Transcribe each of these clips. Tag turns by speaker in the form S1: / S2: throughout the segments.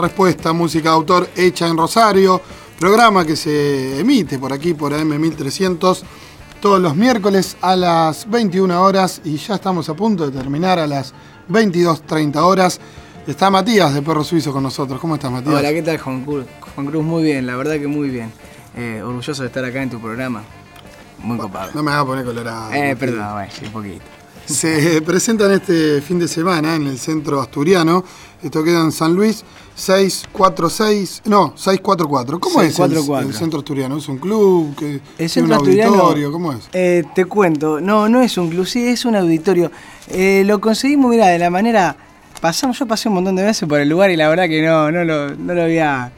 S1: Respuesta, música de autor hecha en Rosario, programa que se emite por aquí por AM1300 todos los miércoles a las 21 horas y ya estamos a punto de terminar a las 22.30 horas. Está Matías de Perro Suizo con nosotros. ¿Cómo estás, Matías?
S2: Hola, ¿qué tal, Juan Cruz? Juan Cruz, muy bien, la verdad que muy bien. Eh, orgulloso de estar acá en tu programa. Muy copado.
S1: No me hagas poner colorado.
S2: Eh, perdón, bueno, un poquito.
S1: Se presentan este fin de semana en el centro asturiano. Esto queda en San Luis 646, no, 644. ¿Cómo es el, el, centro asturiano? ¿Es un club? Que,
S2: el centro
S1: un
S2: asturiano,
S1: auditorio? ¿Cómo es?
S2: Eh, te cuento, no, no es un club, sí, es un auditorio. Eh, lo conseguimos, mira, de la manera. Pasamos, yo pasé un montón de veces por el lugar y la verdad que no, no lo, no lo había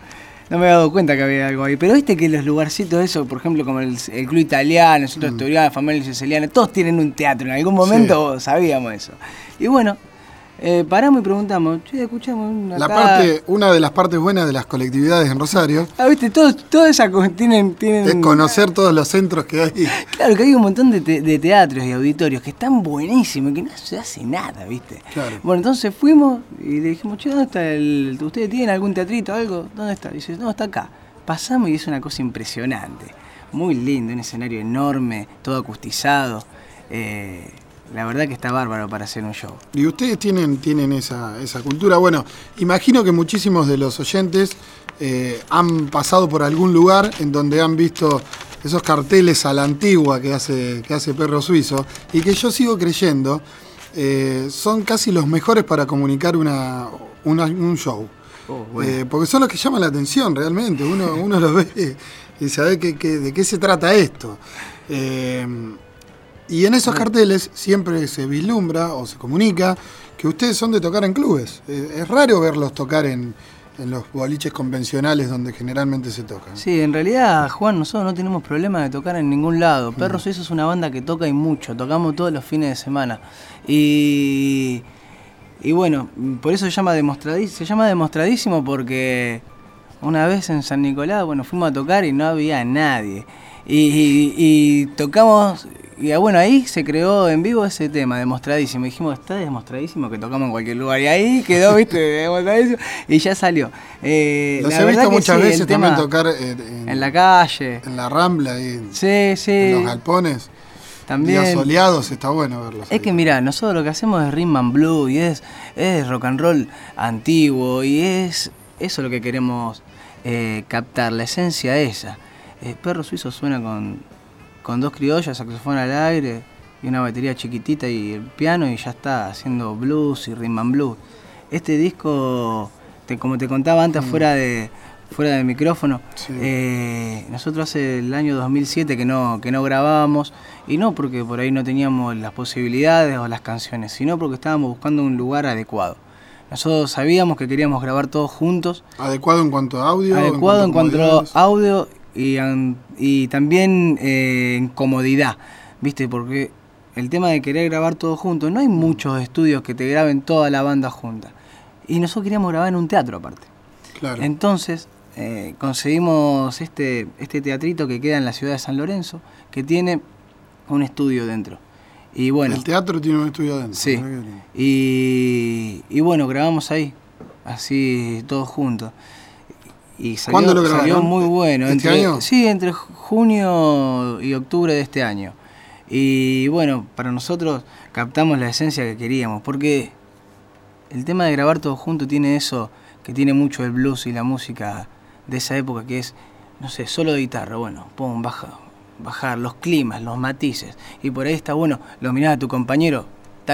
S2: no me había dado cuenta que había algo ahí. Pero viste que los lugarcitos, eso, por ejemplo, como el, el Club Italiano, el Centro mm. Asturiano, la Familia Siciliana, todos tienen un teatro. En algún momento sabíamos eso. Y bueno, eh, paramos y preguntamos, che, escuchamos una
S1: la parte, Una de las partes buenas de las colectividades en Rosario.
S2: Ah, viste, todos, todas esas tienen, tienen.
S1: Es conocer todos los centros que hay.
S2: Claro, que hay un montón de, de teatros y auditorios que están buenísimos y que no se hace nada, viste.
S1: Claro.
S2: Bueno, entonces fuimos y le dijimos, che, ¿dónde está el. ¿Ustedes tienen algún teatrito, algo? ¿Dónde está? dice, no, está acá. Pasamos y es una cosa impresionante. Muy lindo, un escenario enorme, todo acustizado. Eh, la verdad que está bárbaro para hacer un show.
S1: Y ustedes tienen, tienen esa, cultura. Bueno, imagino que muchísimos de los oyentes eh, han pasado por algún lugar en donde han visto esos carteles a la antigua que hace, que hace Perro Suizo y que yo sigo creyendo eh, son casi los mejores para comunicar una, un show. Oh, eh, porque son los que llaman la atención realmente. Uno, uno los ve y sabe que, de qué se trata esto. Y en esos carteles siempre se vislumbra o se comunica que ustedes son de tocar en clubes. Eh, es raro verlos tocar en, los boliches convencionales donde generalmente se tocan.
S2: Sí, en realidad, Juan, nosotros no tenemos problema de tocar en ningún lado. Perros Suizos es una banda que toca y mucho, tocamos todos los fines de semana. Y, y bueno, por eso se llama, demostradísimo, se llama demostradísimo porque una vez en San Nicolás, bueno, fuimos a tocar y no había nadie. Y tocamos y ah, bueno, ahí se creó en vivo ese tema, demostradísimo. Dijimos, está demostradísimo que tocamos en cualquier lugar. Y ahí quedó, viste, demostradísimo. Y ya salió.
S1: Eh, Los he visto muchas veces también tocar
S2: en, la calle.
S1: En la rambla, ahí,
S2: sí, sí.
S1: en los galpones.
S2: También.
S1: Días soleados, está bueno verlos.
S2: Es que mira, nosotros lo que hacemos es rhythm and blues y es, es rock and roll antiguo y es eso lo que queremos eh, captar, la esencia esa. El perro suizo suena con con dos criollas, saxofón al aire y una batería chiquitita y el piano y ya está haciendo blues y rhythm and blues. Este disco, como te contaba antes mm. fuera de fuera del micrófono, eh, nosotros hace el año 2007 que no, que no grabábamos y no porque por ahí no teníamos las posibilidades o las canciones, sino porque estábamos buscando un lugar adecuado. Nosotros sabíamos que queríamos grabar todos juntos.
S1: ¿Adecuado en cuanto a audio?
S2: Adecuado en cuanto, a audio y, y también eh, en comodidad, ¿viste? Porque el tema de querer grabar todo juntos, no hay muchos estudios que te graben toda la banda junta. Y nosotros queríamos grabar en un teatro aparte.
S1: Claro.
S2: Entonces eh, conseguimos este, este teatrito que queda en la ciudad de San Lorenzo, que tiene un estudio dentro. Y bueno,
S1: el teatro tiene un estudio dentro.
S2: Sí. Y, y bueno, grabamos ahí, así todos juntos. Y salió,
S1: lo
S2: salió muy bueno.
S1: ¿Este
S2: entre,
S1: año?
S2: Sí, entre junio y octubre de este año. Y bueno, para nosotros captamos la esencia que queríamos, porque el tema de grabar todo junto tiene eso que tiene mucho el blues y la música de esa época, que es, no sé, solo de guitarra, bueno, pum, baja, bajar los climas, los matices. Y por ahí está bueno, lo mirás a tu compañero,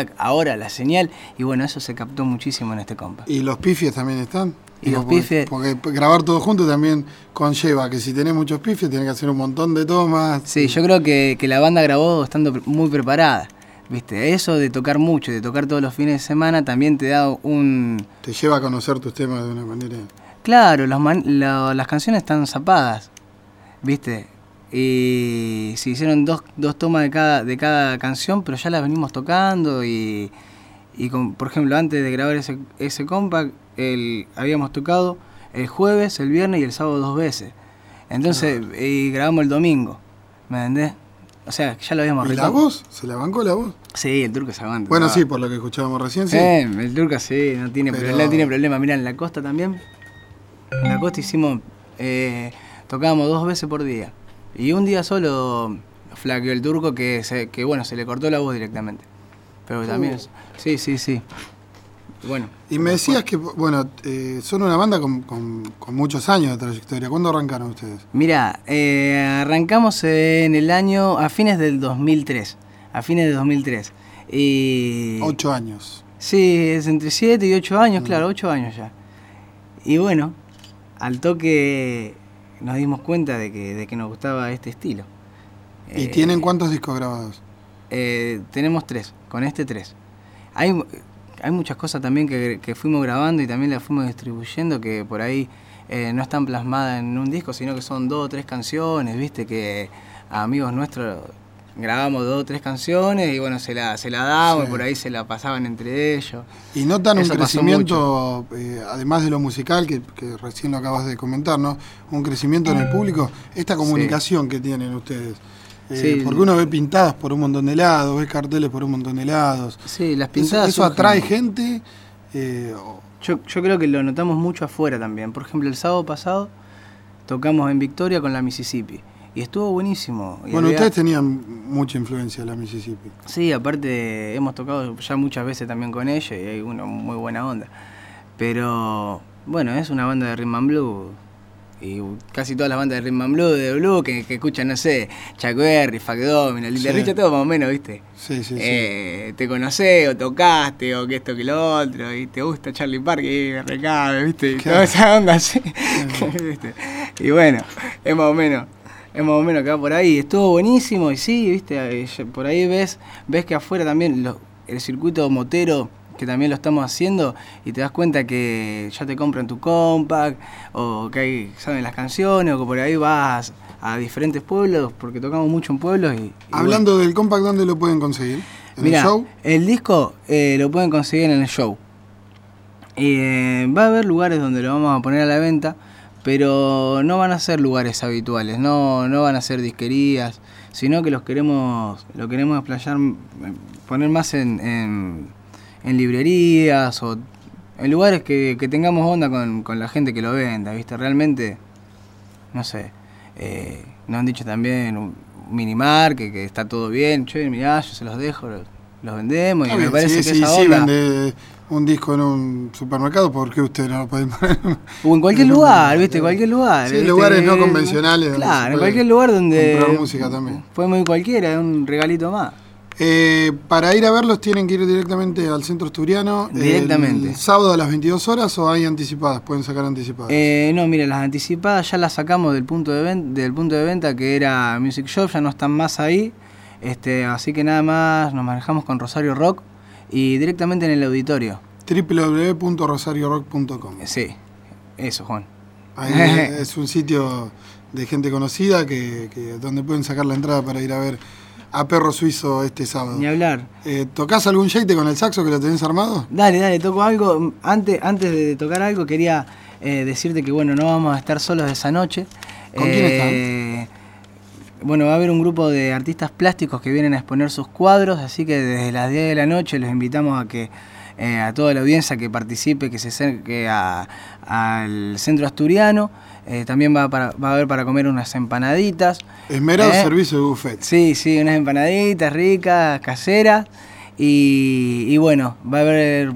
S2: tac, ahora la señal, y bueno, eso se captó muchísimo en este compa.
S1: ¿Y los pifies también están?
S2: Y los pifes.
S1: Porque grabar todo junto también conlleva que si tenés muchos pifes, tenés que hacer un montón de tomas.
S2: Sí, yo creo que, la banda grabó estando muy preparada. ¿Viste? Eso de tocar mucho, de tocar todos los fines de semana, también te da un.
S1: Te lleva a conocer tus temas de una manera.
S2: Claro, las canciones están zapadas. ¿Viste? Y se hicieron dos, dos tomas de cada, de cada canción, pero ya las venimos tocando y. Y por ejemplo, antes de grabar ese, ese compact, el, habíamos tocado el jueves, el viernes y el sábado dos veces. Entonces, y grabamos el domingo. ¿Me entendés? O sea, ya lo habíamos
S1: ¿Y la voz? ¿Se la bancó la voz?
S2: Sí, el turco se aguanta.
S1: Bueno, sí, por lo que escuchábamos recién, sí.
S2: el turco sí, no tiene, problema, tiene problema. Mira, en la costa también, En la costa hicimos, eh, tocábamos dos veces por día. Y un día solo flaqueó el turco que, se, que bueno, se le cortó la voz directamente. Pero también,
S1: Uh.
S2: es- sí, sí, sí. Bueno.
S1: Y me decías que, bueno, eh, son una banda con, con- con muchos años de trayectoria. ¿Cuándo arrancaron ustedes?
S2: Mira, eh, arrancamos en el año, a fines del 2003. A fines de 2003. Y...
S1: Ocho años.
S2: Sí, es entre 7 y 8 años, claro, 8 años ya. Y bueno, al toque nos dimos cuenta de que, de que nos gustaba este estilo.
S1: ¿Y
S2: Eh,
S1: tienen cuántos discos grabados?
S2: eh, tenemos tres, con este tres. Hay, hay muchas cosas también que, que fuimos grabando y también las fuimos distribuyendo que por ahí eh, no están plasmadas en un disco, sino que son dos o tres canciones, viste, que a amigos nuestros grabamos dos o tres canciones y bueno, se la, se la damos
S1: Sí.
S2: y por ahí se la pasaban entre ellos.
S1: ¿Y notan un
S2: Eso
S1: crecimiento, eh, además de lo musical, que, que recién lo acabas de comentar, ¿no? Un crecimiento en el público, esta comunicación que tienen ustedes. Eh,
S2: Sí.
S1: Porque uno ve pintadas por un montón de lados, ve carteles por un montón de lados.
S2: Sí, las
S1: Eso,
S2: pintadas.
S1: eso
S2: surgen.
S1: atrae gente. eh,
S2: Yo, yo creo que lo notamos mucho afuera también. Por ejemplo, el sábado pasado tocamos en Victoria con la Mississippi. Y estuvo buenísimo. Y
S1: bueno,
S2: había-
S1: ustedes tenían mucha influencia de la Mississippi.
S2: Sí, aparte hemos tocado ya muchas veces también con ellos y hay una muy buena onda. Pero bueno, es una banda de rhythm and blues. Y casi todas las bandas de rhythm and blues, de blues, que, que escuchan, no sé, Chuck Berry, Fuck Domino, Little
S1: Sí.
S2: Richard, todo más o menos, ¿viste?
S1: Sí, sí, sí.
S2: Eh, te conocés o tocaste o que esto que lo otro y te gusta Charlie Parker y recabe, ¿viste? Y
S1: Claro.
S2: toda esa onda así. ¿viste? Y bueno, es más o menos, es más o menos que va por ahí. Estuvo buenísimo y sí, ¿viste? Eh, Por ahí ves, ves que afuera también lo- el circuito motero que también lo estamos haciendo y te das cuenta que ya te compran tu compact o que hay, saben las canciones o que por ahí vas a diferentes pueblos porque tocamos mucho en pueblos y, y bueno.
S1: Hablando del compact, ¿dónde lo pueden conseguir? ¿En el show?
S2: el disco eh, lo pueden conseguir en el show. Eh, va a haber lugares donde lo vamos a poner a la venta, pero no van a ser lugares habituales, no, no van a ser disquerías, sino que los queremos, lo queremos explayar, poner más en, en, en librerías o en lugares que, que tengamos onda con, con la gente que lo venda, ¿viste? Realmente, no sé, eh, nos han dicho también un minimar, que, que está todo bien, che, mirá, yo se los dejo, los, vendemos y me parece
S1: si,
S2: que
S1: si-
S2: esa onda...
S1: vende un disco en un supermercado, ¿por qué ustedes no lo pueden poner?
S2: O en cualquier lugar, ¿viste? Cualquier lugar.
S1: Sí,
S2: ¿viste?
S1: lugares no convencionales
S2: Claro, en
S1: puede
S2: cualquier lugar donde.
S1: comprar música también.
S2: Podemos ir cualquiera, es un regalito más.
S1: Eh, para ir a verlos tienen que ir directamente al centro asturiano.
S2: Directamente.
S1: ¿El sábado a las 22 horas o hay anticipadas? Pueden sacar anticipadas.
S2: Eh, no, mire, las anticipadas ya las sacamos del punto de venta, del punto de venta que era Music Shop, ya no están más ahí. Este, así que nada más nos manejamos con Rosario Rock y directamente en el auditorio.
S1: www.rosariorock.com.
S2: Sí, eso, Juan.
S1: Ahí es un sitio de gente conocida que, que- donde pueden sacar la entrada para ir a ver a Perro Suizo este sábado.
S2: Ni hablar.
S1: Eh, ¿Tocás algún jate con el saxo que lo tenés armado?
S2: Dale, dale, toco algo. Antes, antes de tocar algo quería eh, decirte que bueno, no vamos a estar solos esa noche.
S1: ¿Con quién
S2: están? Bueno, va a haber un grupo de artistas plásticos que vienen a exponer sus cuadros, así que desde las 10 de la noche los invitamos a que eh, a toda la audiencia que participe, que se acerque al centro asturiano. Eh, también va, para- va a haber para comer unas empanaditas.
S1: Esmerado
S2: Eh,
S1: servicio de buffet.
S2: Sí, sí, unas empanaditas ricas, caseras. Y, y bueno, va a haber,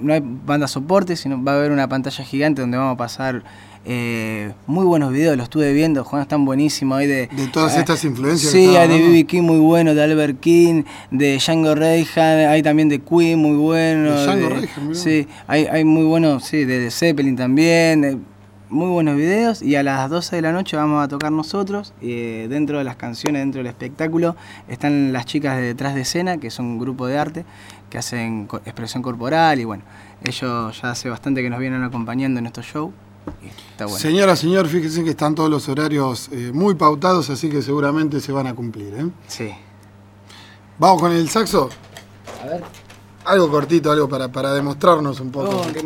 S2: no hay banda soporte, sino va a haber una pantalla gigante donde vamos a pasar eh, muy buenos videos, los estuve viendo, Juan, están buenísimos. Hay de,
S1: De todas
S2: eh,
S1: estas influencias
S2: Sí, hay de. B.B. King muy bueno, de Albert King, de Django Reinhardt, hay también de Queen muy bueno.
S1: De Django Reinhardt.
S2: Sí, hay, hay muy buenos, sí, de, de Zeppelin también. eh, muy buenos videos y a las 12 de la noche vamos a tocar nosotros. dentro de las canciones, dentro del espectáculo, están las chicas de detrás de escena, que son un grupo de arte que hacen expresión corporal y bueno, ellos ya hace bastante que nos vienen acompañando en estos shows. Y está bueno.
S1: Señora, señor, fíjense que están todos los horarios eh, muy pautados, así que seguramente se van a cumplir. ¿eh?
S2: Sí.
S1: Vamos con el saxo.
S2: A ver.
S1: Algo cortito, algo para, para demostrarnos un poco.
S2: Oh, qué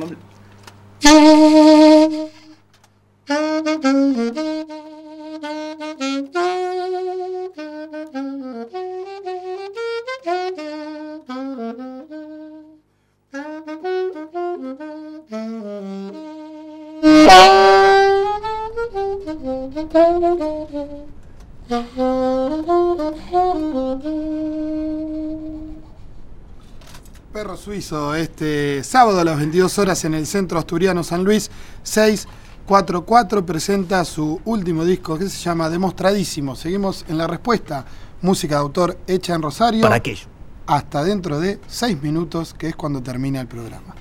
S1: Perro Suizo, este sábado a las 22 horas en el Centro Asturiano San Luis 644 presenta su último disco que se llama Demostradísimo. Seguimos en la respuesta, música de autor hecha en Rosario.
S3: Para aquello.
S1: Hasta dentro de 6 minutos, que es cuando termina el programa.